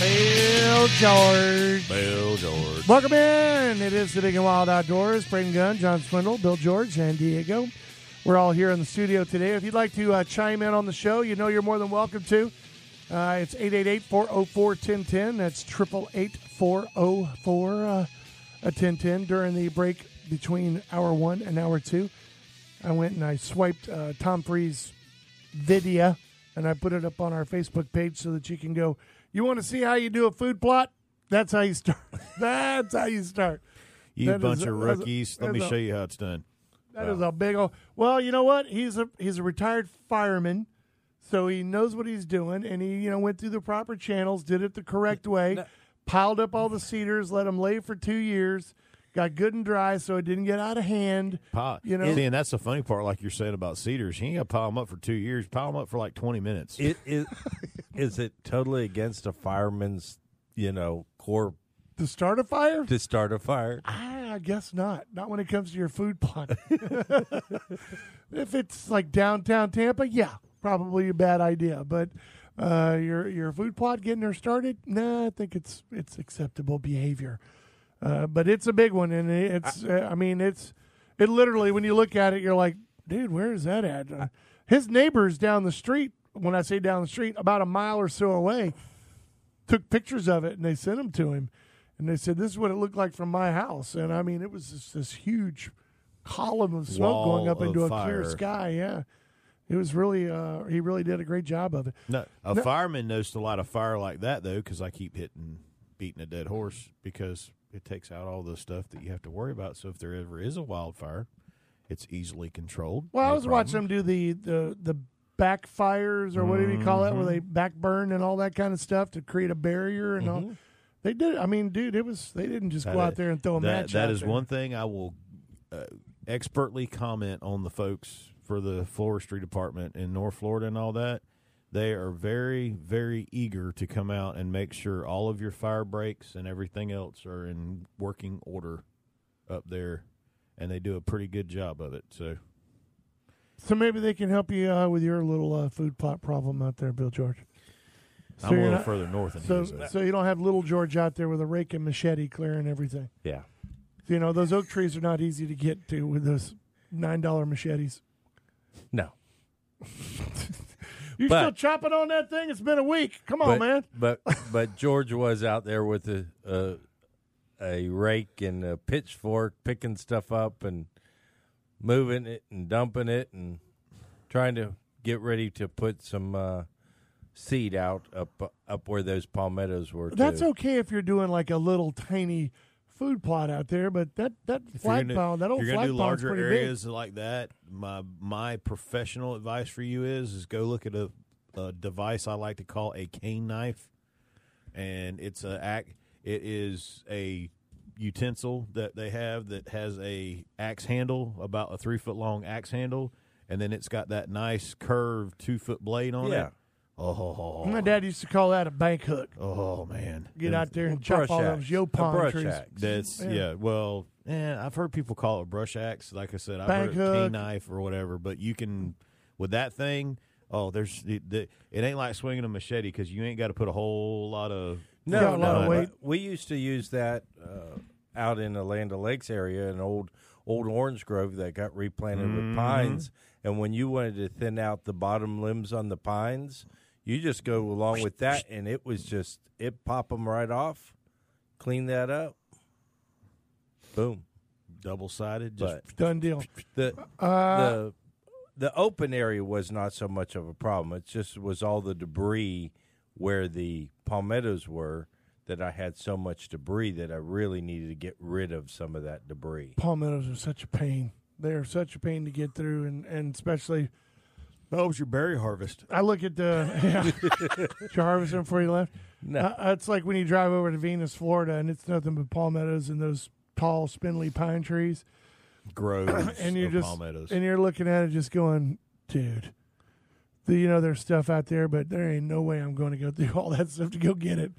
Bill George. Bill George. Welcome in. It is the Big and Wild Outdoors. Braden Gunn, John Swindle, Bill George, San Diego. We're all here in the studio today. If you'd like to uh, chime in on the show, you know you're more than welcome to. Uh, it's 888-404-1010. That's 888-404-1010. During the break between hour one and hour two, I went and I swiped uh, Tom Free's video, and I put it up on our Facebook page so that you can go, you want to see how you do a food plot? That's how you start. That's how you start. You That bunch of that's a- rookies. Let me a- show you how it's done. that That is a big old. Well, you know what? He's a he's a retired fireman, so he knows what he's doing, and he you know went through the proper channels, did it the correct way, piled up all the cedars, let them lay for two years, got good and dry, so it didn't get out of hand. Pile, You know- see, and that's the funny part, like you're saying about cedars. You ain't got to pile them up for two years. Pile them up for like 20 minutes. It is. is it totally against a fireman's, you know, core To start a fire? to start a fire? I guess not. Not when it comes to your food plot. if it's like downtown Tampa, yeah, probably a bad idea. But uh, your your food plot getting her started, nah, I think it's it's acceptable behavior. Uh, but it's a big one, and it's uh, I mean it's it literally when you look at it, you're like, dude, where is that at? His neighbors down the street. When I say down the street, about a mile or so away, took pictures of it and they sent them to him. And they said, This is what it looked like from my house. And I mean, it was just this huge column of smoke Wall going up into a clear sky. Yeah. It was really, uh, he really did a great job of it. no, a No. fireman knows to light a fire like that, though, because I keep hitting, beating a dead horse because it takes out all the stuff that you have to worry about. So if there ever is a wildfire, it's easily controlled. Well, I No was watching them do the, the, the backfires or whatever you call it, where Mm-hmm. they backburn and all that kind of stuff to create a barrier and all. They did. I mean, dude, it was. They didn't just go Mm-hmm. Out is- there and throw a that, match. That is there. one thing I will uh, expertly comment on the folks for the forestry department in North Florida and all that. They are very, very eager to come out and make sure all of your fire breaks and everything else are in working order up there, and they do a pretty good job of it. So So maybe they can help you uh, with your little uh, food plot problem out there, Bill George. So I'm a little not- further north than So, he is. so you don't have little George out there with a rake and machete clearing everything. Yeah. You know, those oak trees are not easy to get to with those nine dollar machetes. No. You But- still chopping on that thing? It's been a week. Come on, but, man. But but George was out there with a a, a rake and a pitchfork, picking stuff up and moving it and dumping it and trying to get ready to put some uh, seed out up up where those palmettos were. That's too. okay if you're doing like a little tiny food plot out there, but that that If you're flag gonna- pound, that old you're gonna flag do pound's larger pretty areas like that. My my professional advice for you is is go look at a, a device I like to call a cane knife, and it's a act. It is a utensil that they have that has a axe handle, about a three foot long axe handle, and then it's got that nice curved two foot blade on Yeah. it. Oh. My dad used to call that a bank hook. oh man! Get out there and chop brush all axe. those yo A pine brush trees. axe. That's Yeah. yeah. well, eh, I've heard people call it a brush axe. Like I said, I've Bank heard a hook. cane knife or whatever. But you can with that thing. Oh, there's it, it ain't like swinging a machete because you ain't got to put a whole lot of Yeah, a No, lot of no. weight. We used to use that uh, out in the Land O' Lakes area, an old old orange grove that got replanted Mm-hmm. with pines. And when you wanted to thin out the bottom limbs on the pines, you just go along with that, and it was just it pop them right off, clean that up, boom. double sided. Just But Done deal. the Uh, the the open area was not so much of a problem. It just was all the debris where the palmettos were that I had so much debris that I really needed to get rid of some of that debris. palmettos are such a pain. They are such a pain to get through, and, and especially that was your berry harvest. I look at the yeah, did you harvest them before you left. No. Uh, it's like when you drive over to Venus, Florida, and it's nothing but palmettos and those tall, spindly pine trees. groves and you're just palmettos. and you're looking at it just going, dude. The, you know, there's stuff out there, but there ain't no way I'm going to go through all that stuff to go get it.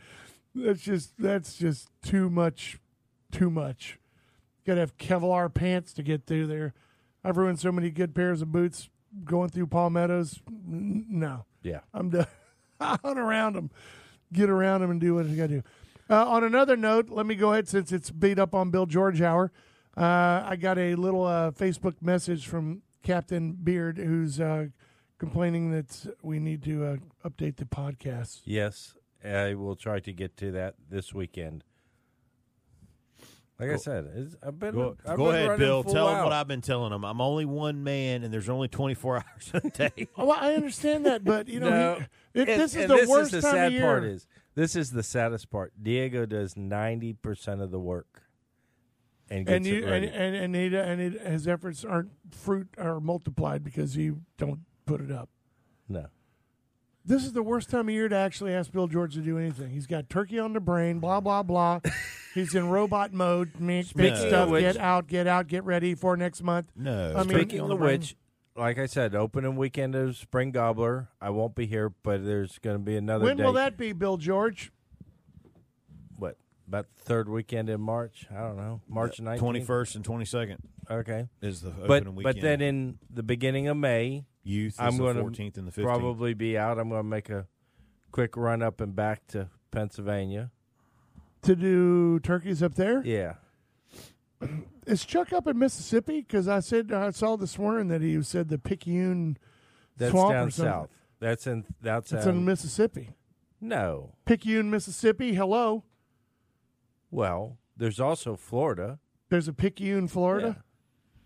That's just that's just too much, too much. Got to have Kevlar pants to get through there. I've ruined so many good pairs of boots going through palmettos. N- No, Yeah. I'm done. Hunt around them, get around them, and do what you got to do. Uh, on another note, let me go ahead since it's beat up on Bill George hour. Uh, I got a little uh, Facebook message from Captain Baird who's uh, complaining that we need to uh, update the podcast. Yes, I will try to get to that this weekend. Like I said, it's, I've been Go, I've go been ahead, Bill. Tell him out. what I've been telling him. I'm only one man, and there's only 24 hours a day. Oh, well, I understand that, but you know, No, he, it, and- this is the this worst is the time sad of year. part is this is the saddest part. Diego does ninety percent of the work, and gets and you it ready. and and and, he, and it, his efforts aren't fruit are multiplied because you don't put it up. no, This is the worst time of year to actually ask Bill George to do anything. He's got turkey on the brain, blah blah blah. He's in robot mode. Make big Speaking stuff. which- get out, get out, get ready for next month. No. I mean, Speaking on the of which, like I said, opening weekend of Spring Gobbler. I won't be here, but there's going to be another. When date. will that be, Bill George? What about the third weekend in March? I don't know. March uh, nineteenth. 21st and 22nd Okay, is the opening but weekend. but then in the beginning of May, youth I'm the going 14th to and the 15th. probably be out. I'm going to make a quick run up and back to Pennsylvania. To do turkeys up there? Yeah, Is Chuck up in Mississippi? Because I said I saw this morning that he said the Picayune that's swamp or down something. south. That's in that's It's um, in Mississippi. no. Picayune, Mississippi. Hello. Well, there's also Florida. There's a Picayune, Florida. Yeah.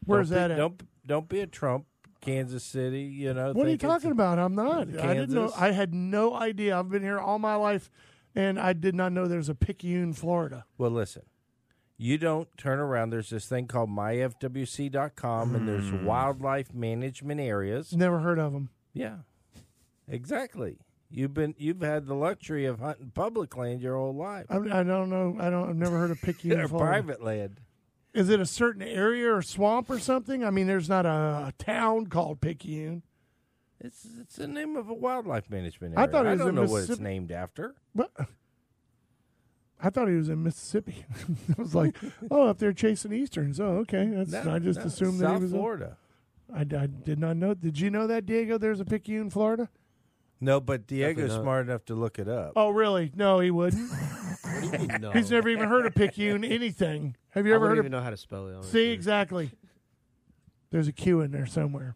Where's Don't that at? Don't don't be a Trump. Kansas City, you know. What are you talking about? I'm not. I didn't know. Kansas? I had no idea. I've been here all my life, and I did not know there's a Picayune, Florida. Well, listen. You don't turn around. There's this thing called myfwc.com, and there's Hmm. wildlife management areas. Never heard of them. Yeah, exactly. You've been you've had the luxury of hunting public land your whole life, I, I don't know. I don't. I've never heard of Picayune, or Florida. private land. Is it a certain area or swamp or something? I mean, there's not a, a town called Picayune. It's it's the name of a wildlife management area. I thought it was I don't in know what it's Mississippi. named after. But I thought he was in Mississippi. I was like, oh, up there chasing easterns. Oh, okay. That's. No, I just no, assumed that South he was. In Florida. I, I did not know. Did you know that, Diego? There's a Picayune, Florida. No, but Diego's Definitely not. smart enough to look it up. Oh, really? No, he wouldn't. What do you mean, no? He's never even heard of Picayune anything. Have you I ever wouldn't heard even of? know how to spell it. See, exactly. There's a Q in there somewhere.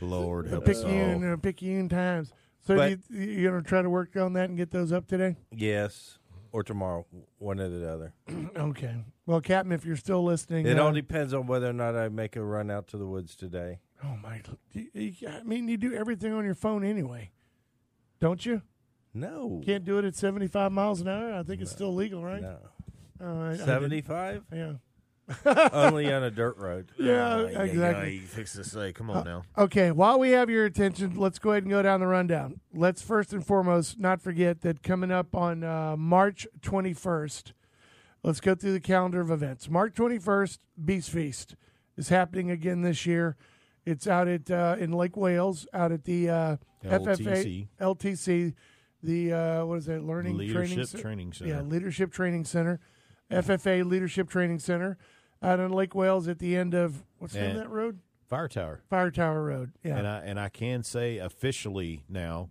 Lord help us Picayune, all. uh, Picayune times. So But- you, you gonna try to work on that and get those up today? Yes, or tomorrow, one or the other. Okay. Well, Captain, if you're still listening, It uh, all depends on whether or not I make a run out to the woods today. Oh my! you- you- I mean, you do everything on your phone anyway, don't you? No, Can't do it at 75 miles an hour. I think it's still legal, right? no, I- I did- seventy-five Yeah. only on a dirt road. Yeah. Yeah, exactly. yeah, you fix say, come on now. Okay, while we have your attention, let's go ahead and go down the rundown. Let's first and foremost not forget that coming up on uh, March 21st, let's go through the calendar of events. March 21st, Beast Feast is happening again this year. It's out at uh, in Lake Wales, out at the uh, FFA LTC. The uh, what is that? Learning Leadership Training? Training Center. Yeah, Leadership Training Center, FFA Leadership Training Center, out in Lake Wales at the end of what's the name of that road? Fire Tower. Fire Tower Road. Yeah. And I and I can say officially now,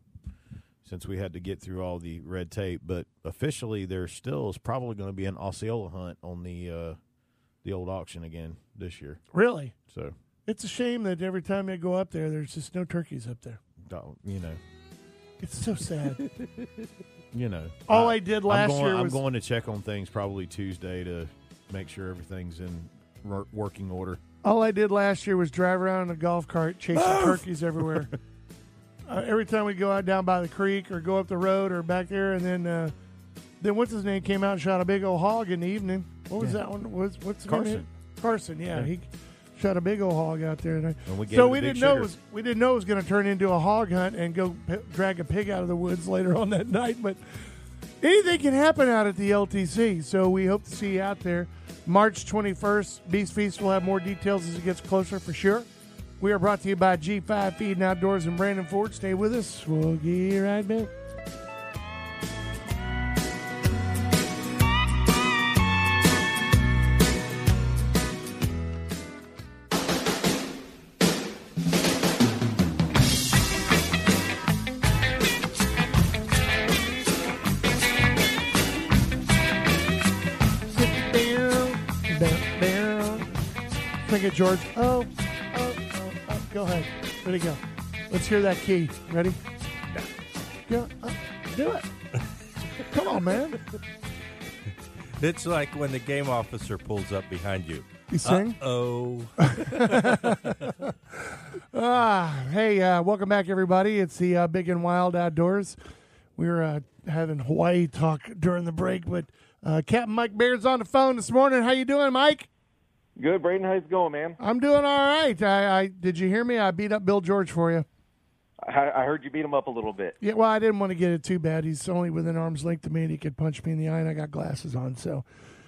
since we had to get through all the red tape, but officially there still is probably going to be an Osceola hunt on the uh, the old auction again this year. really? So It's a shame that every time you go up there, there's just no turkeys up there. don't- you know, It's so sad. you know. All I did last I'm going, year I'm was- going to check on things probably Tuesday to make sure everything's in wor- working order. All I did last year was drive around in a golf cart chasing turkeys everywhere. Uh, every time we go out down by the creek or go up the road or back there, and then uh, then what's his name came out and shot a big old hog in the evening. What was Yeah. that one? Was what's Carson. name? Carson. Yeah, Yeah. he shot a big old hog out there. And we so we didn't know it was we didn't know it was going to turn into a hog hunt and go p- drag a pig out of the woods later on that night. But anything can happen out at the LTC. So we hope to see you out there March 21st. Beast Feast will have more details as it gets closer for sure. We are brought to you by G5 Feed and Outdoors and Brandon Ford. Stay with us. We'll get right back. Sing it, George. Oh, oh, oh, oh. Go ahead. Ready, go. Let's hear that key. Ready? Go. Uh, do it. Come on, man. It's like when the game officer pulls up behind you. You sing? Oh, Ah, hey, uh, welcome back, everybody. It's the uh, Big and Wild Outdoors. We were uh, having Hawaii talk during the break, but uh, Captain Mike Baird's on the phone this morning. How you doing, Mike? Good, Braden. How's it going, man? I'm doing all right. I, I did you hear me? I beat up Bill George for you. I, I heard you beat him up a little bit. Yeah, well, I didn't want to get it too bad. He's only within arm's length of me, and he could punch me in the eye, and I got glasses on, so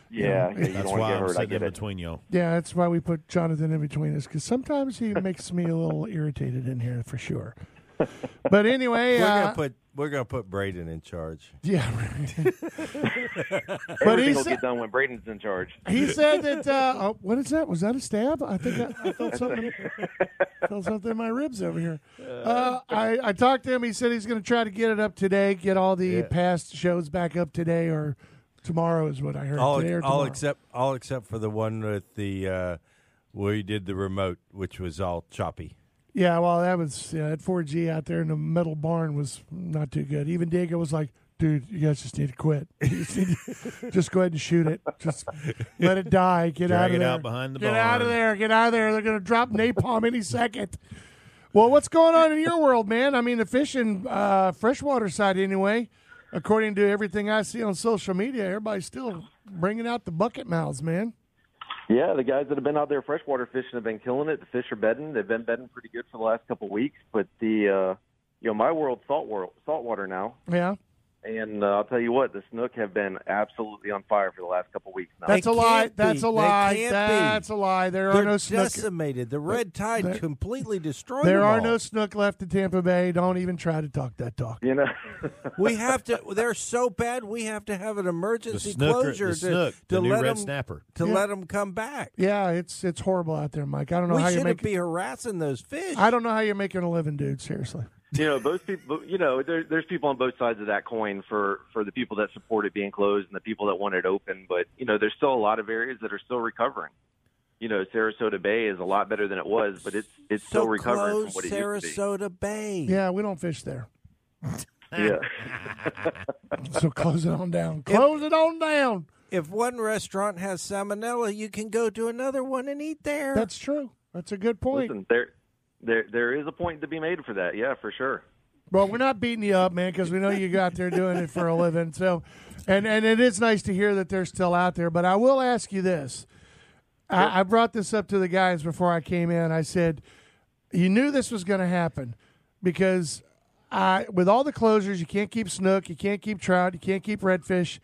Yeah, yeah, you That's don't why I'm hurt. I sitting get in it. between y'all. yeah, that's why we put Jonathan in between us because sometimes he makes me a little irritated in here for sure. But anyway, we're uh, gonna put we're gonna put Braden in charge. yeah, right. but Everything he will said, get done when Braden's in charge. he said that. Uh, oh, what is that? Was that a stab? I think I, I felt something. felt something in my ribs over here. Uh, I, I talked to him. He said he's going to try to get it up today. Get all the Yeah. past shows back up today or tomorrow is what I heard. All, today or all tomorrow. except all except for the one with the uh, where you did the remote, which was all choppy. Yeah, well, that was yeah, that 4G out there in the metal barn was not too good. Even Diego was like, "Dude, you guys just need to quit. Just, need to- just go ahead and shoot it. Just let it die. Get out Drag of it there. out behind the Get out of barn. there. Get out of there. They're going to drop napalm any second." Well, what's going on in your world, man? I mean, the fishing, uh, freshwater side, anyway. According to everything I see on social media, everybody's still bringing out the bucket mouths, man. Yeah, the guys that have been out there freshwater fishing have been killing it. The fish are bedding. They've been bedding pretty good for the last couple of weeks. But the, uh, you know, my world salt world, saltwater now. Yeah, And uh, I'll tell you what, the snook have been absolutely on fire for the last couple of weeks now. that's a lie. can't That's a lie. can't be. That's a lie. There are They're no snook. decimated. The red tide there- completely destroyed. There them are all. no snook left in Tampa Bay. Don't even try to talk that talk. you know, We have to. They're so bad. We have to have an The emergency snooker, closure the to, snook, to the new let red them snapper. to Yeah. let them come back. Yeah, it's it's horrible out there, Mike. I don't know we how you shouldn't make. be harassing those fish. I don't know how you're making a living, dude. Seriously. You know, both people. You know, there, there's people on both sides of that coin for for the people that support it being closed and the people that want it open. But you know, there's still a lot of areas that are still recovering. You know, Sarasota Bay is a lot better than it was, but it's it's so still recovering close from what it used to Sarasota Bay. Yeah, we don't fish there. Yeah. so close it on down. Close it on down. If one restaurant has salmonella, you can go to another one and eat there. That's true. That's a good point. Listen, there there there is a point to be made for that. Yeah, for sure. Well, we're not beating you up, man, because we know you got there doing it for a living. So, and and it is nice to hear that they're still out there. But I will ask you this: I, I brought this up to the guys before I came in. I said, you knew this was going to happen because I, with all the closures, you can't keep snook, you can't keep trout, you can't keep redfish.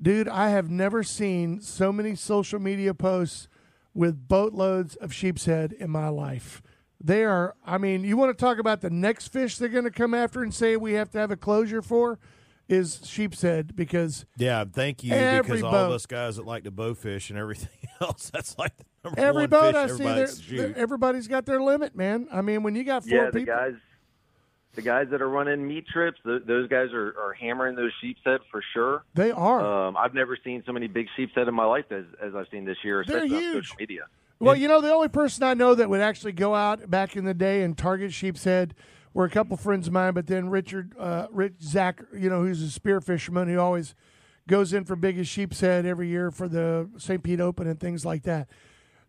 Dude, I have never seen so many social media posts with boatloads of sheep's head in my life. They are, I mean, you want to talk about the next fish they're going to come after and say we have to have a closure for is sheep's head because Yeah, thank you Every because all boat. of us guys that like to bow fish and everything else, that's like the number every one boat fish I see, everybody they're- likes to shoot. they're- everybody's got their limit, man. I mean, when you got four yeah, the people, guys the guys that are running meat trips, th- those guys are, are hammering those sheep's head for sure. they are. Um, I've never seen so many big sheep's head in my life as, as I've seen this year, They're especially on huge. social media. Well, you know, the only person I know that would actually go out back in the day and target sheep's head were a couple friends of mine, but then Richard, uh, Rich Zach, you know, who's a spear fisherman who always goes in for biggest sheep's head every year for the St. Pete Open and things like that.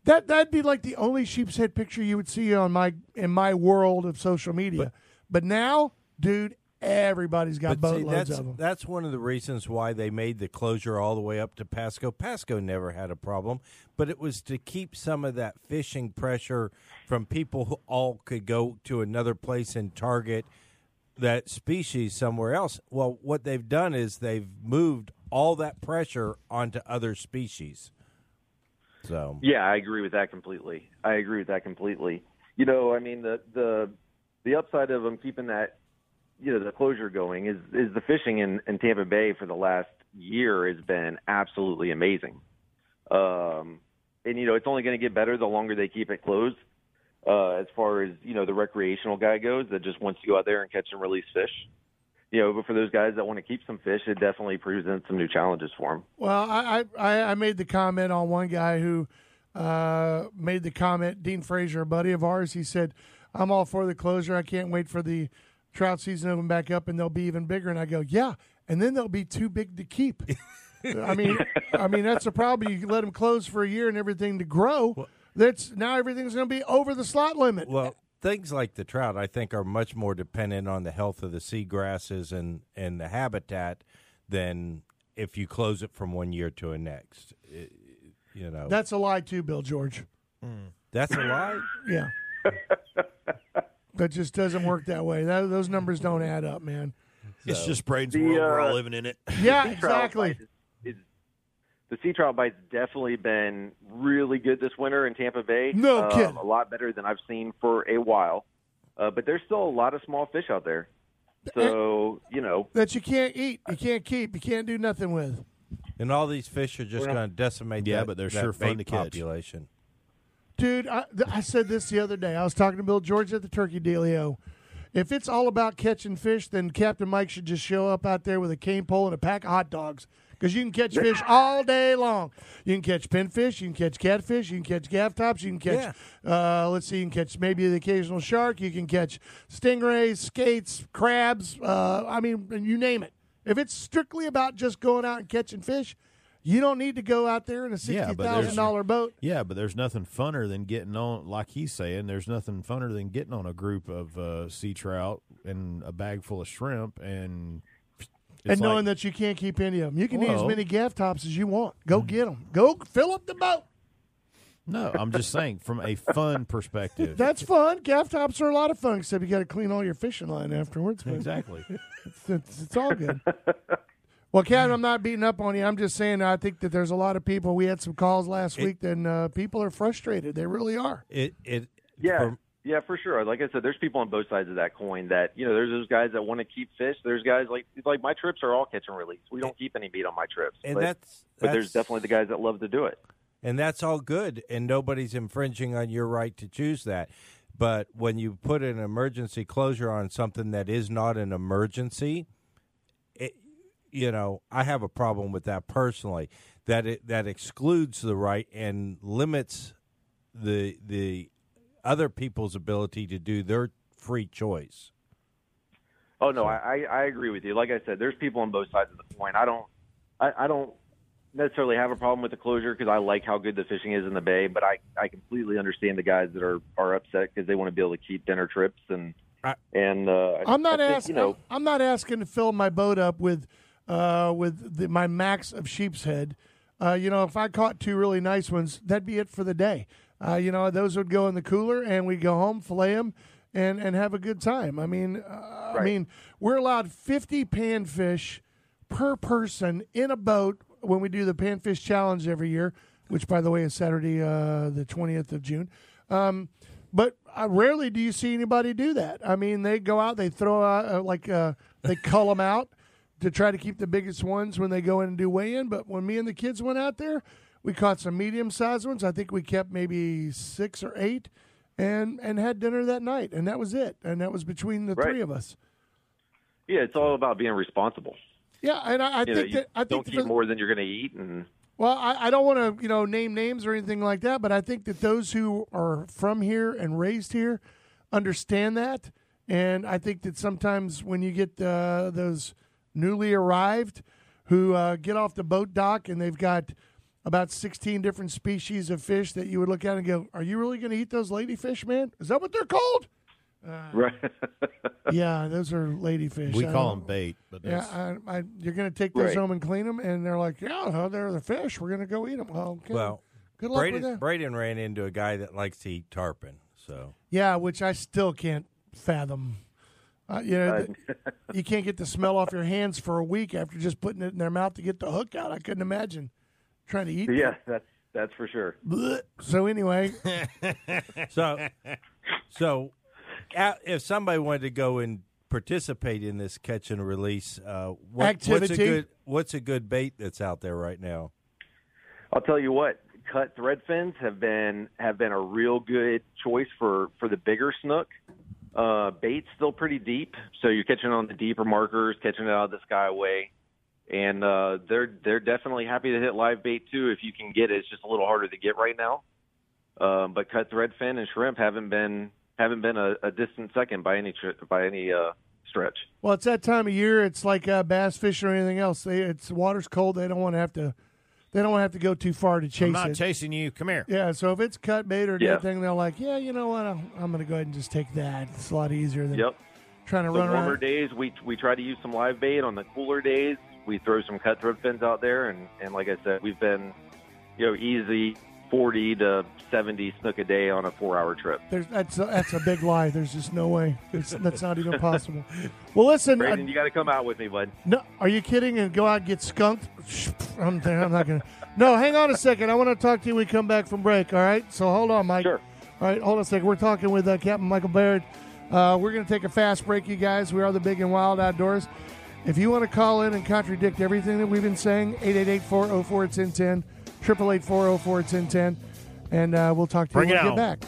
That that'd be like the only sheep's head picture you would see on my in my world of social media. But, now, dude, everybody's got But see, boatloads that's of them. that's one of the reasons why they made the closure all the way up to Pasco. Pasco never had a problem, but it was to keep some of that fishing pressure from people who all could go to another place and target that species somewhere else. Well, what they've done is they've moved all that pressure onto other species. So Yeah, I agree with that completely. I agree with that completely. You know, I mean the the the upside of them keeping that you know the closure going is is the fishing in, in Tampa Bay for the last year has been absolutely amazing. Um, and you know it's only going to get better the longer they keep it closed. Uh, as far as you know, the recreational guy goes that just wants to go out there and catch and release fish. You know, but for those guys that want to keep some fish, it definitely presents some new challenges for them. Well, I, I, I made the comment on one guy who uh, made the comment, Dean Fraser, a buddy of ours. He said, I'm all for the closure. I can't wait for the trout season to open back up and they'll be even bigger. And I go, yeah, and then they'll be too big to keep. I mean, I mean that's the problem. You let them close for a year and everything to grow. That's now everything's going to be over the slot limit. Well, things like the trout, I think, are much more dependent on the health of the seagrasses and and the habitat than if you close it from one year to a next. It- you know, that's a lie too, Bill George. that's a lie. Yeah. that just doesn't work that way. That, those numbers don't add up, man. It's just Braden's The, world. We're all uh, living in it. Yeah, sea exactly. Is, is, the sea trout bite's definitely been really good this winter in Tampa Bay. No Um, kidding. A lot better than I've seen for a while. Uh, but there's still a lot of small fish out there. So, you know, That you can't eat, you can't keep, you can't do nothing with. And all these fish are just Well, going to decimate. Yeah, that, but they're that sure fun to catch. population. Dude, I, th- I said this the other day. I was talking to Bill George at the Turkey Dealio. If it's all about catching fish, then Captain Mike should just show up out there with a cane pole and a pack of hot dogs. Because you can catch fish all day long. You can catch pinfish, you can catch catfish, you can catch gaff tops, you can catch, uh, let's see, you can catch maybe the occasional shark, you can catch stingrays, skates, crabs. Uh, I mean, and you name it. If it's strictly about just going out and catching fish, you don't need to go out there in a Yeah, sixty but thousand there's- dollar boat. Yeah, but there's nothing funner than getting on, like he's saying, there's nothing funner than getting on a group of uh, sea trout and a bag full of shrimp and it's and knowing like- that you can't keep any of them. You can eat as many gaff tops as you want. Go get them. Go fill up the boat. No, I'm just saying from a fun perspective. That's fun. Gaff tops are a lot of fun, except you got to clean all your fishing line afterwards. Exactly. it's, it's, it's all good. well, Cat, I'm not beating up on you. I'm just saying I think that there's a lot of people. We had some calls last week, and uh, people are frustrated. They really are. It it Yeah, from- yeah, for sure. Like I said, there's people on both sides of that coin. That you know, there's those guys that want to keep fish. There's guys like like my trips are all catch and release. We don't keep any meat on my trips. and but, that's but there's definitely the guys that love to do it. and that's all good and nobody's infringing on your right to choose that but when you put an emergency closure on something that is not an emergency it, you know i have a problem with that personally that it that excludes the right and limits the the other people's ability to do their free choice Oh no, I, I I agree with you. Like I said, there's people on both sides of the coin. I don't I, I don't necessarily have a problem with the closure because I like how good the fishing is in the bay, but I I completely understand the guys that are are upset because they want to be able to keep dinner trips and I- and uh, I'm not asking. You know, I'm not asking to fill my boat up with, uh, with the, my max of sheep's head. Uh, you know, if I caught two really nice ones, that'd be it for the day. Uh, you know, those would go in the cooler, and we'd go home, fillet them, and and have a good time. I mean, uh, I mean, we're allowed 50 panfish per person in a boat when we do the panfish challenge every year, which, by the way, is Saturday, uh, the 20th of June. Um, but uh, rarely do you see anybody do that. I mean, they go out, they throw out uh, like uh, they cull them out to try to keep the biggest ones when they go in and do weigh in. But when me and the kids went out there, we caught some medium sized ones. I think we kept maybe six or eight, and and had dinner that night, and that was it. And that was between the Right. three of us. yeah, it's all about being responsible. Yeah, and I, I know, think you that I don't think keep for- more than you're going to eat, and Well, I, I don't want to, you know, name names or anything like that, but I think that those who are from here and raised here understand that, and I think that sometimes when you get uh, those newly arrived who uh, get off the boat dock and they've got about sixteen different species of fish that you would look at and go, "Are you really going to eat those ladyfish, man? Is that what they're called?" right. yeah, those are ladyfish. We I call them bait, but Yeah, I, I, you're going to take those Right. home and clean them, and they're like, "Yeah, well, they're the fish. We're going to go eat them." Well, okay. well Good luck with that. Braden ran into a guy that likes to eat tarpon so Yeah, which I still can't fathom. Uh, you know, th- you can't get the smell off your hands for a week after just putting it in their mouth to get the hook out. I couldn't imagine trying to eat. yeah, that. that's That's for sure. Blech. So anyway, So, so if somebody wanted to go and participate in this catch and release, uh, what, what's a Activity. good what's a good bait that's out there right now? I'll tell you what, cut thread fins have been have been a real good choice for for the bigger snook. Uh, bait's still pretty deep, so you're catching on the deeper markers, catching it out of the skyway, and uh, they're they're definitely happy to hit live bait too if you can get it. It's just a little harder to get right now. Um, but cut thread fin and shrimp haven't been haven't been a, a distant second by any tr- by any uh, stretch. well, it's that time of year. It's like uh, bass fishing or anything else. They, it's water's cold. They don't want to have to. They don't have to go too far to chase I'm not it. chasing you. Come here. yeah, so if it's cut bait or Yeah. anything, they're like, yeah, you know what? I'm, I'm going to go ahead and just take that. It's a lot easier than Yep. trying to the run warmer around. days we we try to use some live bait on the cooler days we throw some cut thread fins out there and and like i said we've been you know easy 40 to 70 snook a day on a four hour trip There's, that's a, that's a big lie. There's just no way. It's, that's not even possible. Well, listen. Braden, uh, you got to come out with me bud no, are you kidding? And go out and get skunked? I'm, I'm not gonna. No, hang on a second. I want to talk to you when we come back from break. All right. So hold on, Mike. Sure. All right, hold on a second. We're talking with uh, Captain Michael Baird. Uh, we're going to take a fast break, you guys. We are the big and wild outdoors. If you want to call in and contradict everything that we've been saying, 888 404 1010, 888 404 1010, and uh, we'll talk to Bring you when we get back.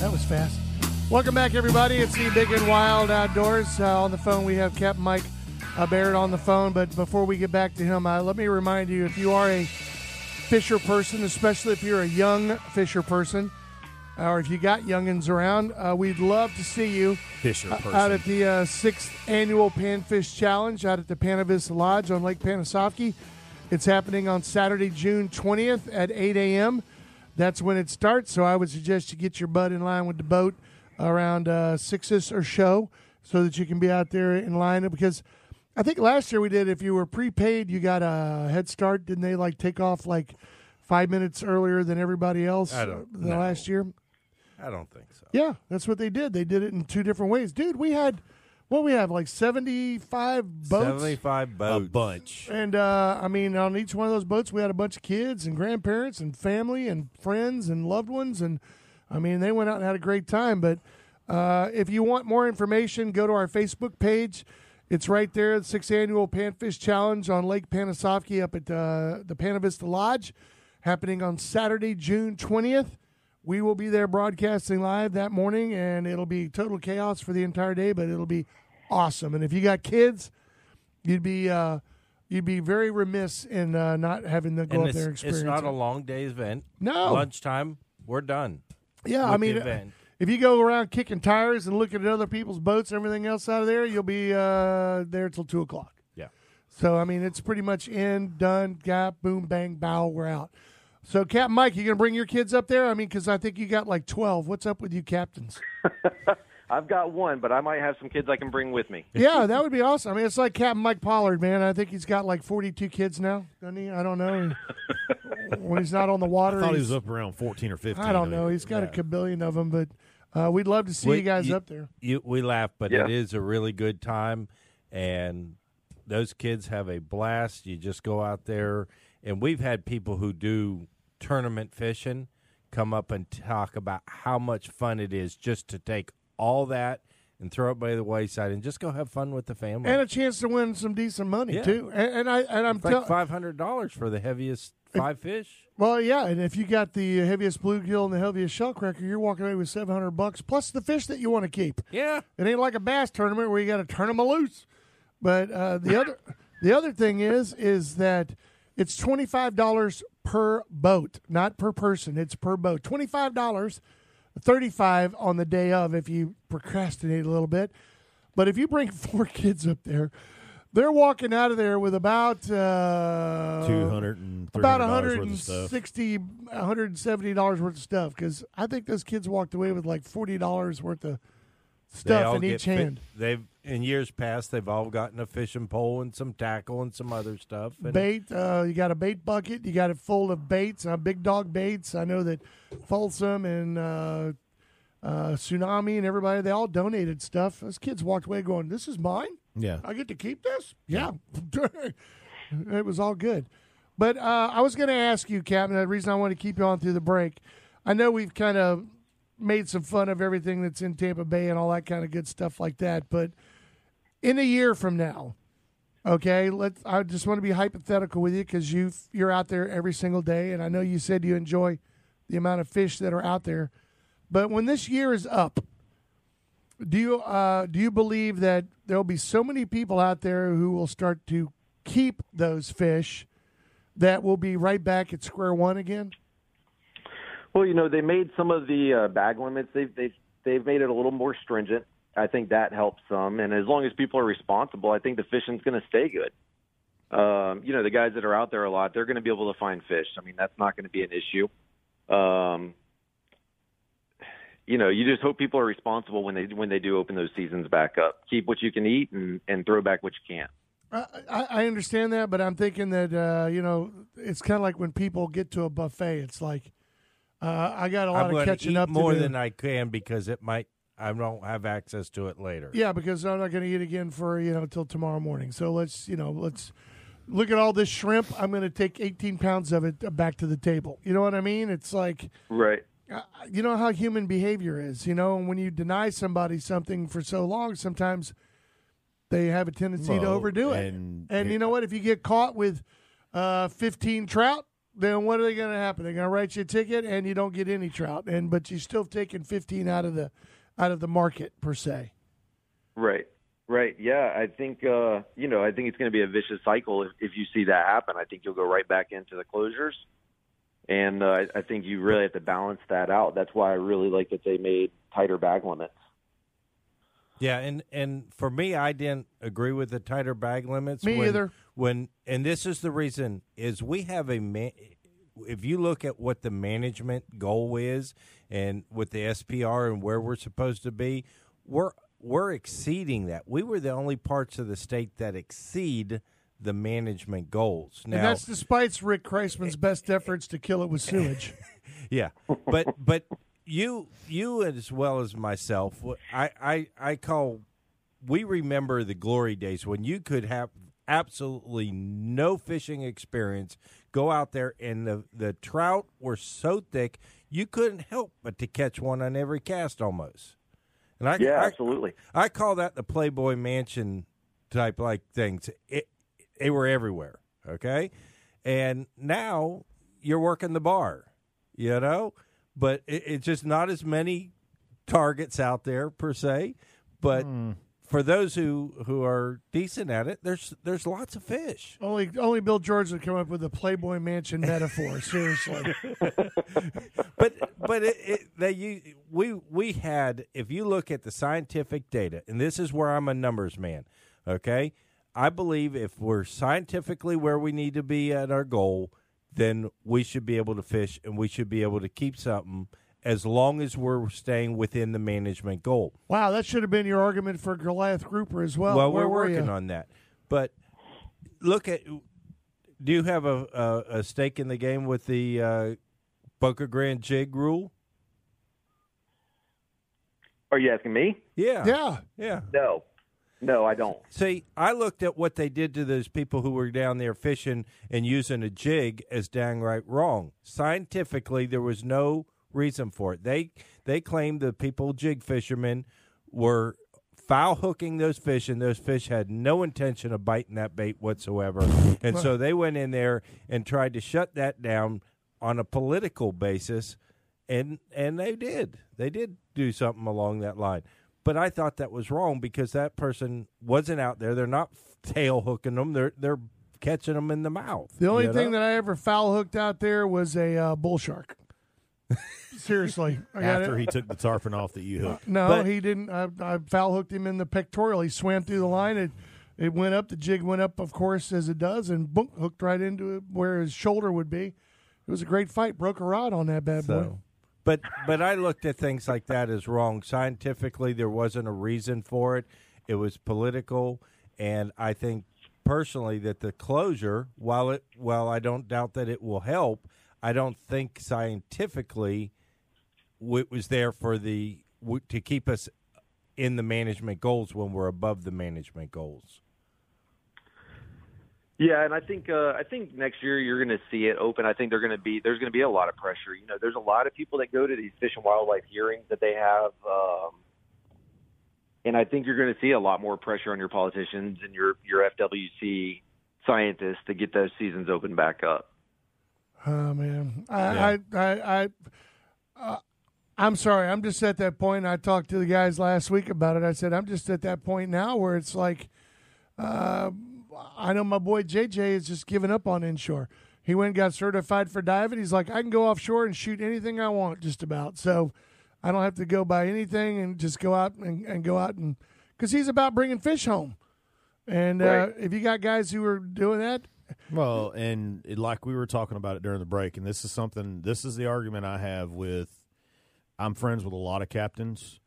That was fast. Welcome back, everybody. It's the Big and Wild Outdoors. Uh, on the phone, we have Captain Mike uh, Barrett on the phone. But before we get back to him, uh, let me remind you if you are a fisher person, especially if you're a young fisher person, or if you got youngins around, uh, we'd love to see you Fisher uh, person. out at the uh, sixth annual Panfish Challenge out at the Panavista Lodge on Lake Panasoffkee. It's happening on Saturday, June 20th at 8 a.m. That's when it starts. So I would suggest you get your butt in line with the boat around uh, six or so, so that you can be out there in line. Because I think last year we did. If you were prepaid, you got a head start. Didn't they like take off like five minutes earlier than everybody else I don't the know. last year? I don't think so. Yeah, that's what they did. They did it in two different ways, dude. We had what we have like seventy five boats, Seventy-five boats a bunch. and uh, I mean, on each one of those boats, we had a bunch of kids and grandparents and family and friends and loved ones, and I mean, they went out and had a great time. But uh, if you want more information, go to our Facebook page. It's right there, the sixth annual Panfish Challenge on Lake Panasoffkee up at uh, the Panavista Lodge, happening on Saturday, June twentieth. We will be there broadcasting live that morning, and it'll be total chaos for the entire day, but it'll be awesome. And if you got kids, you'd be uh, you'd be very remiss in uh, not having them go and up there and experience it's not it. a long day's event. No. Lunchtime, we're done. Yeah, I mean, event. if you go around kicking tires and looking at other people's boats and everything else out of there, you'll be uh, there till two o'clock. Yeah. So I mean, it's pretty much in, done, gap, boom, bang, bow, we're out. So, Captain Mike, you gonna bring your kids up there? I mean, because I think you got like twelve. What's up with you, captains? i've got one but i might have some kids i can bring with me yeah, that would be awesome. I mean, it's like Captain Mike Pollard, man. I think he's got like forty-two kids now, doesn't he? I don't know. when he's not on the water, I thought he was up around 14 or 15. I don't know. He's got a kabillion of them, but uh, we'd love to see We- you guys you- up there. You, we laugh, but Yeah. it is a really good time, and those kids have a blast. You just go out there, and we've had people who do tournament fishing come up and talk about how much fun it is just to take all that and throw it by the wayside and just go have fun with the family. And a chance to win some decent money Yeah. too. And, and I and I'm it's like five hundred dollars for the heaviest five fish. Well, yeah, and if you got the heaviest bluegill and the heaviest shellcracker, you're walking away with seven hundred bucks plus the fish that you want to keep. Yeah, It ain't like a bass tournament where you got to turn them loose. But uh, the other the other thing is is that it's twenty five dollars per boat, not per person. It's per boat. Twenty five dollars, thirty five on the day of if you procrastinate a little bit. But if you bring four kids up there, they're walking out of there with about uh, 200 and about $300 worth of stuff. 160 170 dollars worth of stuff because i think those kids walked away with like 40 dollars worth of stuff in get each fi- hand. They've in years past they've all gotten a fishing pole and some tackle and some other stuff. And Bait, uh, you got a bait bucket. You got it full of baits, uh, big dog baits. I know that Folsom and uh, uh, Tsunami and everybody, they all donated stuff. Those kids walked away going, "This is mine. Yeah. I get to keep this." Yeah, it was all good. But uh, I was going to ask you, Captain. The reason I want to keep you on through the break, I know we've kind of made some fun of everything that's in Tampa Bay and all that kind of good stuff like that. But in a year from now, okay, let's. I just want to be hypothetical with you because you you're out there every single day, and I know you said you enjoy the amount of fish that are out there. But when this year is up, do you uh, do you believe that there will be so many people out there who will start to keep those fish that will be right back at square one again? Well, you know, they made some of the uh, bag limits. They've they've they've made it a little more stringent. I think that helps some. And as long as people are responsible, I think the fishing's going to stay good. Um, you know, the guys that are out there a lot, they're going to be able to find fish. I mean, that's not going to be an issue. Um, you know, you just hope people are responsible when they when they do open those seasons back up. Keep what you can eat and and throw back what you can't. I, I understand that, but I'm thinking that uh, you know it's kind of like when people get to a buffet. It's like uh, I got a lot I'm of catching eat up more do. than I can because it might I don't have access to it later. Yeah, because I'm not going to eat again for you know till tomorrow morning. So let's you know let's look at all this shrimp. I'm going to take 18 pounds of it back to the table. You know what I mean? It's like Right. uh, you know how human behavior is. You know, when you deny somebody something for so long, sometimes they have a tendency to Well, overdo it. and- And, you know what? If you get caught with uh, 15 trout, then what are they going to happen? They're going to write you a ticket, and you don't get any trout, and but you still taking 15 out of the out of the market per se. Right. Right. Yeah. I think uh, you know, I think it's going to be a vicious cycle if, if you see that happen. I think you'll go right back into the closures. And uh, I, I think you really have to balance that out. That's why I really like that they made tighter bag limits. Yeah, and and for me, I didn't agree with the tighter bag limits. Me when, either. When and this is the reason is we have a man. If you look at what the management goal is, and with the SPR and where we're supposed to be, we're we're exceeding that. We were the only parts of the state that exceed the management goals. Now, and that's despite Rick Kriseman's best efforts to kill it with sewage. yeah, but but you you as well as myself, I I I call. We remember the glory days when you could have absolutely no fishing experience, go out there and the the trout were so thick you couldn't help but to catch one on every cast almost. And I Yeah, I- absolutely. I call that the Playboy Mansion type like things. It, they were everywhere. Okay, and now you're working the bar, you know, but it, it's just not as many targets out there per se. But hmm. For those who who are decent at it, there's there's lots of fish. only only Bill George would come up with a Playboy Mansion metaphor. Seriously. but but it, it, they you, we we had if you look at the scientific data, and this is where I'm a numbers man. Okay, I believe if we're scientifically where we need to be at our goal, then we should be able to fish, and we should be able to keep something as long as we're staying within the management goal. Wow, that should have been your argument for Goliath Grouper as well. well, Where we're were working you? on that, but look at. Do you have a, a, a stake in the game with the uh, Boca Grande jig rule? Are you asking me? Yeah. Yeah. Yeah. No. No, I don't. See, I looked at what they did to those people who were down there fishing and using a jig as downright wrong. Scientifically, there was no reason for it. They they claimed the people jig fishermen were foul hooking those fish, and those fish had no intention of biting that bait whatsoever. And so they went in there and tried to shut that down on a political basis, and and they did. They did do something along that line. But I thought that was wrong because that person wasn't out there. They're not tail hooking them. They're they're catching them in the mouth. The only you thing that I ever foul hooked out there was a uh, bull shark. Seriously, After he took the tarpon off that you hooked. no, But- he didn't. I, I foul hooked him in the pectoral. He swam through the line. It it went up. The jig went up, of course, as it does, and boom, hooked right into it where his shoulder would be. It was a great fight. Broke a rod on that bad boy. But but I looked at things like that as wrong. Scientifically, there wasn't a reason for it. It was political, and I think personally that the closure, while it while I don't doubt that it will help, I don't think scientifically it was there for the to keep us in the management goals when we're above the management goals. Yeah, and I think uh, I think next year you're going to see it open. I think they're going to be there's going to be a lot of pressure. You know, there's a lot of people that go to these fish and wildlife hearings that they have, um, and I think you're going to see a lot more pressure on your politicians and your your FWC scientists to get those seasons open back up. Oh man, I, I, I, I, uh, I'm sorry. I'm just at that point. I talked to the guys last week about it. I said I'm just at that point now where it's like, uh, I know my boy JJ is just giving up on inshore. He went and got certified for diving. He's like, I can go offshore and shoot anything I want, just about. So I don't have to go buy anything and just go out and, and go out and because he's about bringing fish home. And uh, Right. if you got guys who are doing that, Well, and it, like we were talking about it during the break, and this is something. This is the argument I have with. I'm friends with a lot of captains,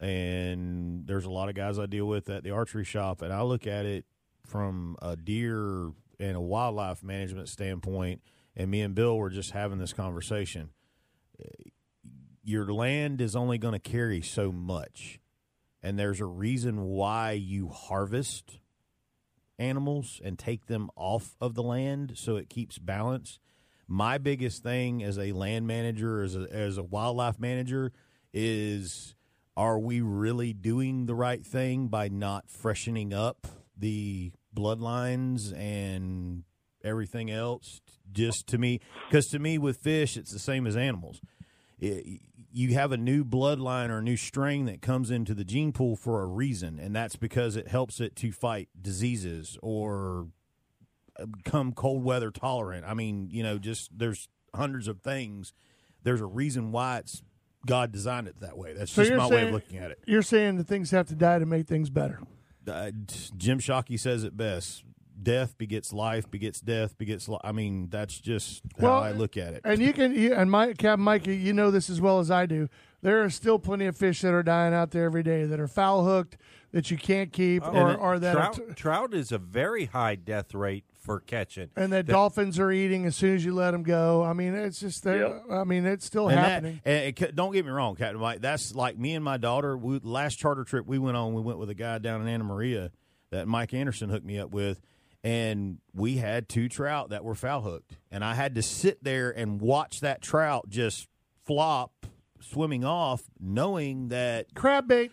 and there's a lot of guys I deal with at the archery shop, and I look at it from a deer and a wildlife management standpoint. And me and Bill were just having this conversation. Your land is only going to carry so much, and there's a reason why you harvest animals and take them off of the land so it keeps balance. My biggest thing as a land manager, as a, as a wildlife manager, is are we really doing the right thing by not freshening up the bloodlines and everything else? Just to me, because to me, with fish, it's the same as animals. It- you have a new bloodline or a new strain that comes into the gene pool for a reason, and that's because it helps it to fight diseases or become cold weather tolerant. I mean, you know, just there's hundreds of things. There's a reason why it's God designed it that way. That's So just my way of looking at it. you're saying that things have to die to make things better. Uh, Jim Shockey says it best: "Death begets life, begets death, begets." Li-. I mean, that's just how Well, I look at it. And you can, you, and my Captain Mike, you know this as well as I do. There are still plenty of fish that are dying out there every day that are foul hooked that you can't keep, or, it- or that trout, are t- trout is a very high death rate for catching. and that dolphins are eating as soon as you let them go. I mean, it's just, that- Yep. I mean, it's still And that- happening. and it don't get me wrong, Captain Mike. That's like me and my daughter. We, last charter trip we went on, we went with a guy down in Anna Maria that Mike Anderson hooked me up with, and we had two trout that were foul hooked, and I had to sit there and watch that trout just flop swimming off, knowing that Crab bait.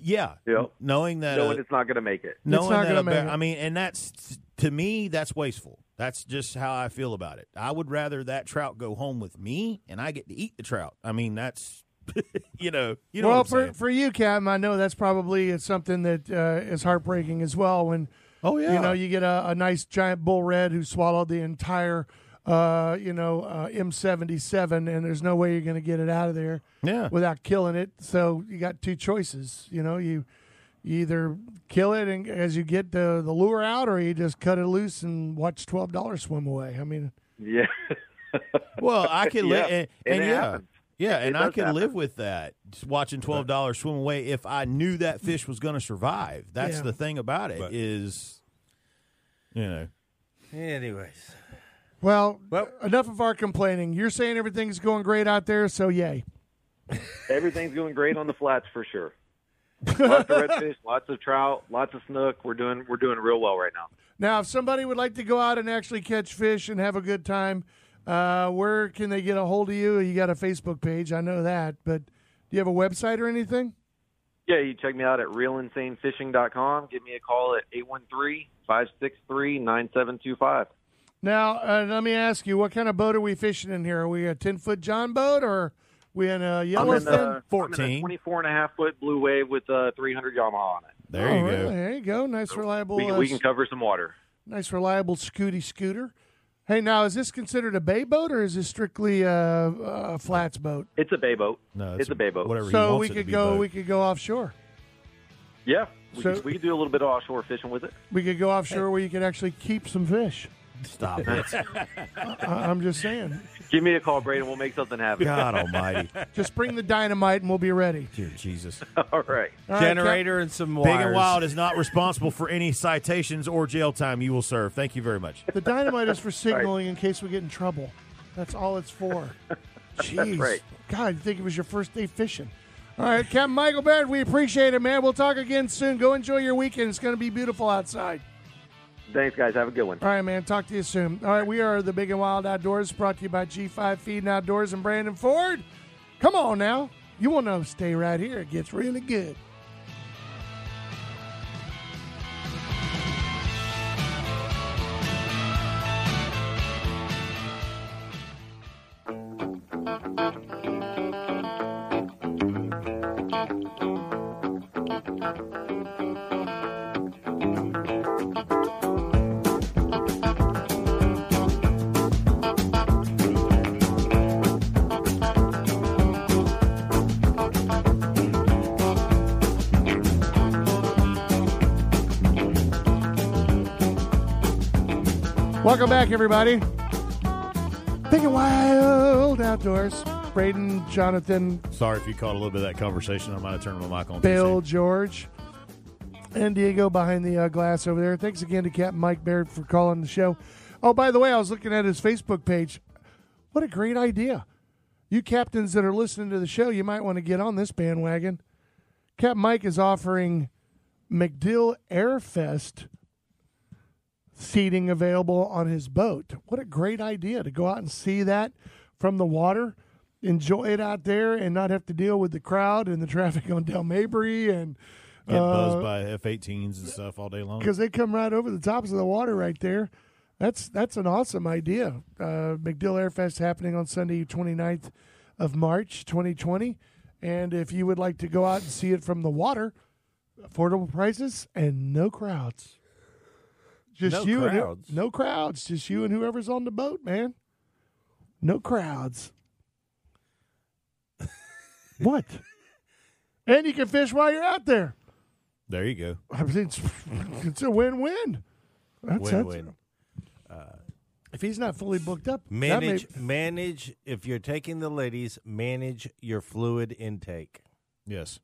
yeah, Yep. knowing that Knowing uh, it's not going to make it. knowing not that gonna make bear- it. I mean, and that's to me that's wasteful. That's just how I feel about it. I would rather that trout go home with me and I get to eat the trout. I mean, that's you know, you know well, what I'm for saying. for you, Captain, I know that's probably something that uh, is heartbreaking as well. When Oh, yeah. you know you get a, a nice giant bull red who swallowed the entire, uh, you know, uh, M seventy seven, and there's no way you're going to get it out of there. Yeah. without killing it. So you got two choices. You know, you, you either kill it and as you get the the lure out, or you just cut it loose and watch twelve dollars swim away. I mean, Yeah. well, I could live Yeah, and, and and it yeah. happens. Yeah, and I can happen. live with that. Just watching twelve dollars swim away if I knew that hmm. fish was going to survive. That's Yeah. the thing about it is, But- you know, Anyways, well, Well- enough of our complaining. You're saying everything's going great out there, so yay. Everything's going great on the flats for sure. lots of redfish, lots of trout, lots of snook. We're doing we're doing real well right now. Now, if somebody would like to go out and actually catch fish and have a good time, uh, where can they get a hold of you? You got a Facebook page, I know that, but do you have a website or anything? Yeah, you check me out at realinsanefishing.com. Give me a call at 813-563-9725. Now, uh, let me ask you, what kind of boat are we fishing in here? Are we a ten foot John boat or we in a I'm in, Yellowstone? uh, I'm in 14. a 24 and a half foot blue wave with a 300 Yamaha on it. there Oh, you really? go. There you go. Nice, reliable, We, uh, we can cover some water. nice, reliable Scooty scooter. Hey, now is this considered a bay boat or is this strictly a, a flats boat? It's a bay boat. No, it's, a bay boat. Whatever. he So wants we it to could be, go. boat. We could go offshore. Yeah, we, So- could, we could do a little bit of offshore fishing with it. We could go offshore where you could actually keep some fish. Stop it. I- I'm just saying. Give me a call, Braden. We'll make something happen. God Almighty, Just bring the dynamite and we'll be ready. dear Jesus. All right. All right, Generator and some wires. Big and Wild is not responsible for any citations or jail time you will serve. Thank you very much. The dynamite is for signaling in case we get in trouble. That's all it's for. Jeez. right. God, you think it was your first day fishing. All right, Captain Michael Baird, we appreciate it, man. We'll talk again soon. Go enjoy your weekend. It's going to be beautiful outside. Thanks, guys. Have a good one. All right, man. Talk to you soon. All right, we are the Big and Wild Outdoors, brought to you by G5 Feed and Outdoors and Brandon Ford. Come on now. You want to stay right here. It gets really good. Welcome back, everybody. Big and Wild Outdoors. Braden, Jonathan, Sorry if you caught a little bit of that conversation. I might have turned my mic on. Bill, soon. George, and Diego behind the uh, glass over there. Thanks again to Captain Mike Baird for calling the show. Oh, by the way, I was looking at his Facebook page. What a great idea. You captains that are listening to the show, you might want to get on this bandwagon. Captain Mike is offering MacDill AirFest seating available on his boat. What a great idea to go out and see that from the water, enjoy it out there, and not have to deal with the crowd and the traffic on Dale Mabry and Get buzzed uh, by F-18s and stuff all day long. because they come right over the tops of the water right there. That's that's an awesome idea. Uh, MacDill AirFest happening on Sunday, 29th of March, 2020. And if you would like to go out and see it from the water, affordable prices and no crowds. Just No you crowds? and no crowds. Just you and whoever's on the boat, man. No crowds. what? And you can fish while you're out there. There you go. I mean, it's, it's a win-win. That's, that's- Win-win. Uh, if he's not fully booked up, that may- Manage, manage. If you're taking the ladies, manage your fluid intake. Yes.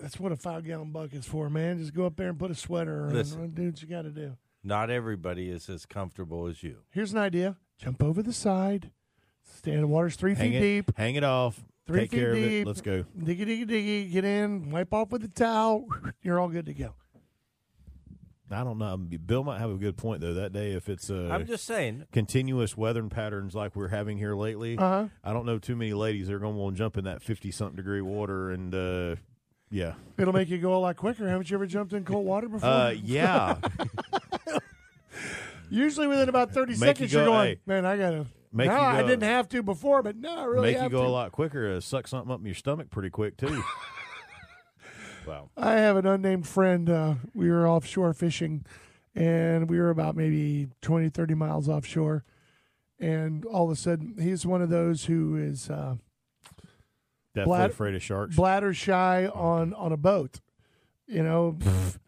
that's what a five-gallon bucket's for, man. Just go up there and put a sweater on. Listen. Do what you got to do. Not everybody is as comfortable as you. Here's an idea: jump over the side, stay in the water's three Hang feet it, deep, hang it off. three take feet care of deep. it. Let's go. Diggy, diggy, diggy. Get in, wipe off with a towel. You're all good to go. I don't know. Bill might have a good point though. That day, if it's uh, I'm just saying. continuous weather patterns like we're having here lately, Uh-huh. I don't know too many ladies that are going to want to jump in that fifty something degree water. And uh, yeah, It'll make you go a lot quicker. Haven't you ever jumped in cold water before? uh, yeah, Usually within about 30 Make seconds, you you're go, going, hey, man, I got to. make no, you I didn't have to before, but no, I really make you go to. a lot quicker. Uh, suck something up in your stomach pretty quick too. wow. I have an unnamed friend. Uh, we were offshore fishing, and we were about maybe 20, 30 miles offshore. And all of a sudden, he's one of those who is uh, Definitely Blad- afraid of sharks. bladder shy on, on a boat. You know,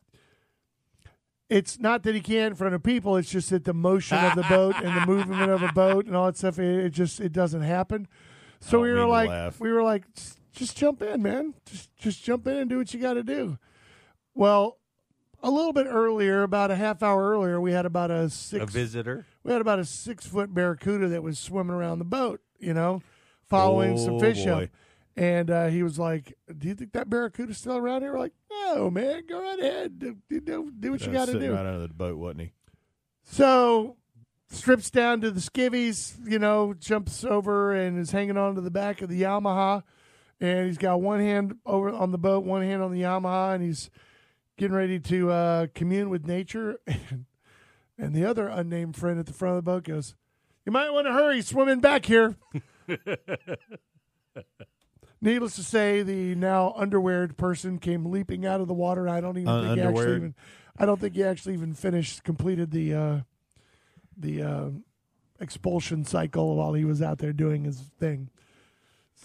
it's not that he can't in front of people. It's just that the motion of the boat and the movement of a boat and all that stuff, it, it just it doesn't happen. So I we were like, laugh. we were like, just, jump in, man. Just just jump in and do what you got to do. Well, a little bit earlier, about a half hour earlier, we had about a A six visitor. we had about a six foot barracuda that was swimming around the boat, you know, following some Oh, fish boy. up. And uh, he was like, "Do you think that barracuda's still around here?" We're like, "No, man, go right ahead, do, do, do, what you got to do." right under the boat, wasn't he? So strips down to the skivvies, you know, jumps over and is hanging on to the back of the Yamaha, and he's got one hand over on the boat, one hand on the Yamaha, and he's getting ready to uh, commune with nature. And, and the other unnamed friend at the front of the boat goes, "You might want to hurry, swimming back here." Needless to say, the now underweared person came leaping out of the water. I don't even Un- think he actually even. I don't think he actually even finished completed the uh, the uh, expulsion cycle while he was out there doing his thing.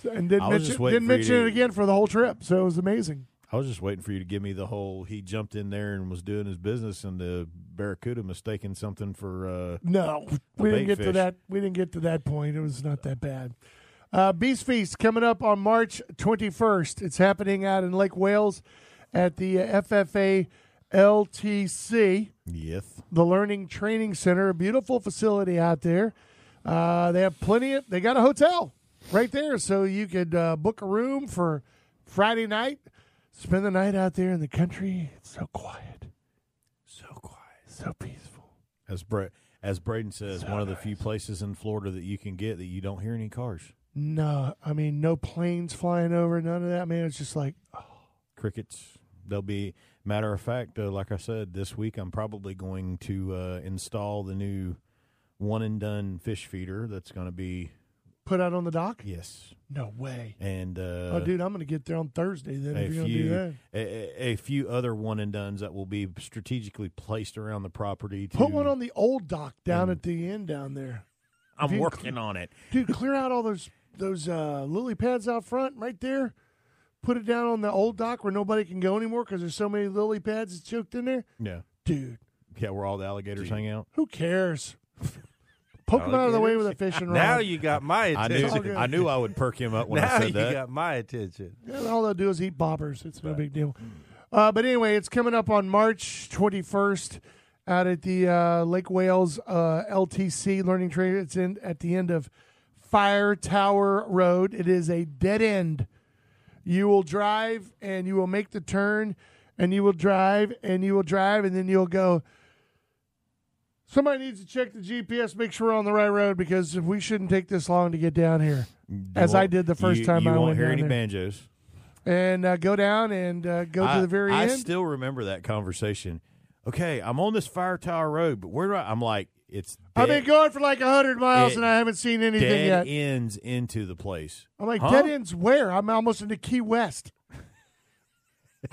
So, and didn't I was just mention, didn't mention to- it again for the whole trip. So it was amazing. I was just waiting for you to give me the whole. He jumped in there and was doing his business, and the barracuda mistaken something for. uh No, we didn't get to that. We didn't get to that point. It was not that bad. Uh, Beast Feast coming up on March 21st. It's happening out in Lake Wales at the uh, FFA LTC, Yes. the Learning Training Center. A beautiful facility out there. Uh, they have plenty of. They got a hotel right there, so you could uh, book a room for Friday night. Spend the night out there in the country. It's so quiet, So quiet. so peaceful. As Bra- as Braden says, one of the few places in Florida that you can get that you don't hear any cars. No, I mean no planes flying over, none of that. Man, it's just like Crickets. They'll be matter of fact. Uh, like I said, this week I'm probably going to uh, install the new one and done fish feeder. That's going to be put out on the dock. yes, No way. and uh, oh, dude, I'm gonna get there on Thursday. Then a if you're gonna do few that, a, a- few other one and dones that will be strategically placed around the property. To, put one on the old dock down and- at the end down there, I'm working on it. dude. Clear out all those those uh, lily pads out front, right there. Put it down on the old dock where nobody can go anymore because there's so many lily pads that's choked in there, Yeah, dude. yeah, where all the alligators hang out. Who cares? Poke them out of the way with a fishing rod. Now you got my I knew, attention. good. I knew I would perk him up when I said that. now you that. got my attention. Yeah, all they'll do is eat bobbers. It's no big deal. Uh, but anyway, it's coming up on March 21st out at the uh, Lake Wales uh, LTC Learning Trade. It's in at the end of Fire Tower Road. It is a dead end. You will drive and you will make the turn, and you will drive and you will drive, and then you'll go. Somebody needs to check the GPS, make sure we're on the right road because we shouldn't take this long to get down here. As I did the first you- time you I won't went hear down any there. banjos. and uh, go down and uh, go I, to the very end. I end. still remember that conversation. Okay, I'm on this Fire Tower Road, but where do I? I'm like, it's I've been going for like hundred miles It- and I haven't seen anything dead yet. ends into the place. I'm like, Huh? dead ends where? I'm almost into Key West.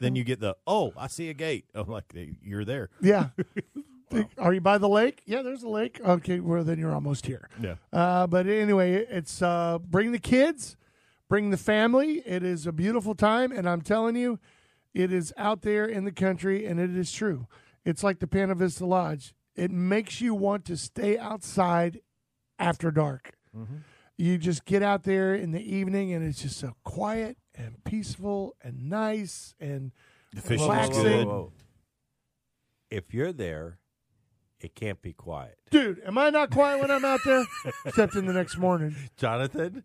then you get the oh, I see a gate. I'm like, you're there. Yeah. Are you by the lake? Yeah, there's a lake. Okay, well then you're almost here. Yeah. Uh, but anyway, it's uh, bring the kids, bring the family. It is a beautiful time, and I'm telling you, it is out there in the country, and it is true. It's like the Pana Vista Lodge. It makes you want to stay outside after dark. Mm-hmm. You just get out there in the evening, and it's just so quiet and peaceful and nice and The fishing is Relaxing. good. If you're there, it can't be quiet. dude. Am I not quiet when I'm out there? Except in the next morning. Jonathan,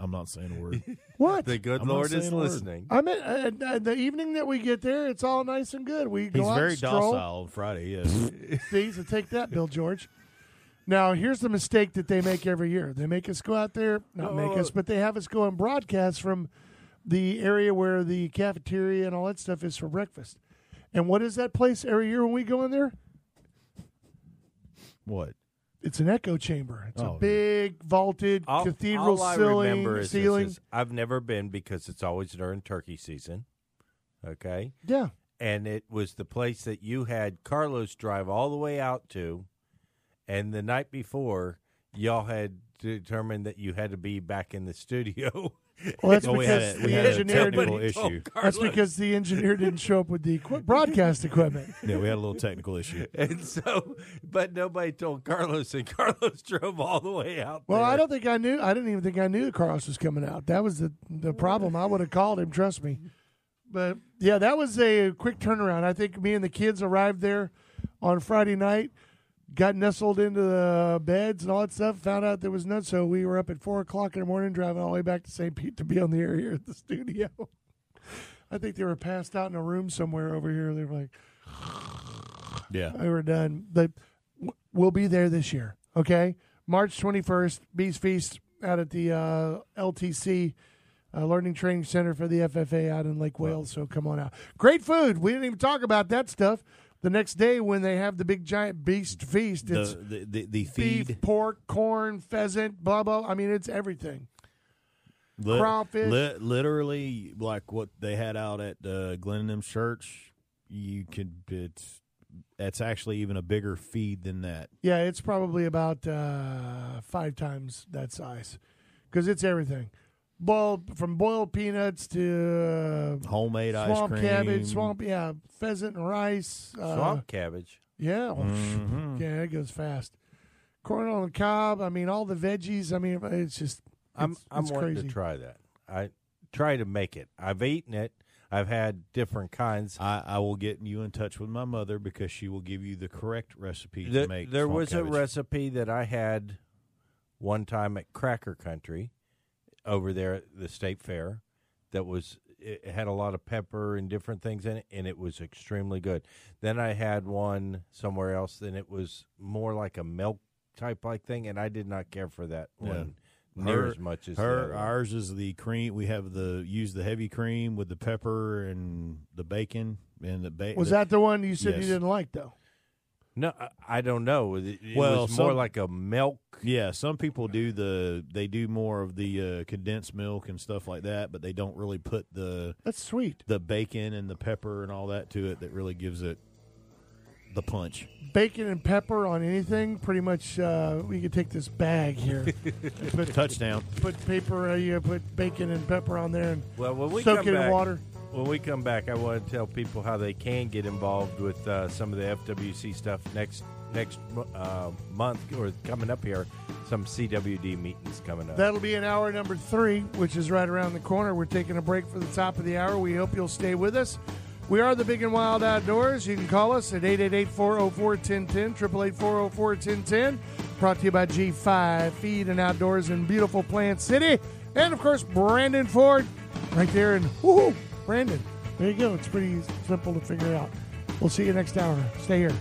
I'm not saying a word. What? the good I'm Lord is saying a word. listening. I mean, uh, uh, the evening that we get there, it's all nice and good. We go He's out very and stroll. docile on Friday. Yes. See, so take that, Bill George. Now, here's the mistake that they make every year. They make us go out there, not make us, but they have us go and broadcast from the area where the cafeteria and all that stuff is for breakfast. And what is that place every year when we go in there? what? It's an echo chamber. It's a Oh. big vaulted All, cathedral all ceiling. this ceiling. is I've never been because it's always during turkey season. Okay. yeah. and it was the place that you had Carlos drive all the way out to, and the night before y'all had determined that you had to be back in the studio. Well, that's Well, we had because a- we the had a engineer technical didn't. issue. That's because the engineer didn't show up with the equi- broadcast equipment. Yeah, we had a little technical issue. And so, but nobody told Carlos, and Carlos drove all the way out. Well, there. I don't think I knew. I didn't even think I knew the Carlos was coming out. That was the the problem. I would have called him. Trust me. But yeah, that was a quick turnaround. I think me and the kids arrived there on Friday night, got nestled into the beds and all that stuff. Found out there was none, so we were up at four o'clock in the morning, driving all the way back to St. Pete to be on the air here at the studio. I think they were passed out in a room somewhere over here. They were like, Yeah. we were done. But we'll be there this year. Okay, March twenty first, Beast Feast out at the uh, LTC uh, Learning Training Center for the FFA out in Lake Wales. So come on out. Great food. We didn't even talk about that stuff. The next day when they have the big giant Beast Feast, it's The the the, the beef, feed pork, corn, pheasant, blah blah. I mean, it's everything. Li- Crawfish. li- literally, like what they had out at uh, Glen and them's church. You could it's that's actually even a bigger feed than that. Yeah, it's probably about uh, five times that size because it's everything. Boiled from boiled peanuts to uh, Homemade ice swamp cream. cabbage, swamp yeah, pheasant and rice. Uh, Swamp cabbage. Yeah, well, Mhm. yeah, it goes fast. Corn on the cob. I mean, all the veggies. I mean, it's just. I'm it's- I'm it's wanting crazy. to try that. I try to make it. I've eaten it. I've had different kinds. I, I will get you in touch with my mother because she will give you the correct recipe The- to make. there swamp was cabbage. a recipe that I had one time at Cracker Country over there at the state fair that was it had a lot of pepper and different things in it and it was extremely good. Then I had one somewhere else and it was more like a milk type like thing and I did not care for that Yeah. one near Her- as much as Her other one. ours is the cream. We have the use the heavy cream with the pepper and the bacon and the bacon. Was that the one you said Yes. you didn't like though? No, I- I don't know. It, it Well, was more some- like a milk. Yeah, some people do the they do more of the uh, condensed milk and stuff like that, but they don't really put the That's sweet. the bacon and the pepper and all that to it. That really gives it the punch. Bacon and pepper on anything, pretty much. Uh, we could take this bag here, and put Touchdown. put paper. Uh, you put bacon and pepper on there and Well, when we soak come it back, in water. When we come back, I want to tell people how they can get involved with uh, some of the FWC stuff next next uh, month or coming up here. Some CWD meetings coming up. That'll be in hour number three, which is right around the corner. We're taking a break for the top of the hour. We hope you'll stay with us. We are the Big and Wild Outdoors. You can call us at 888 404 1010, 888 404 1010. Brought to you by G5 Feed and Outdoors in beautiful Plant City. And of course, Brandon Ford right there in, woohoo, Brandon. There you go. It's pretty simple to figure out. We'll see you next hour. Stay here.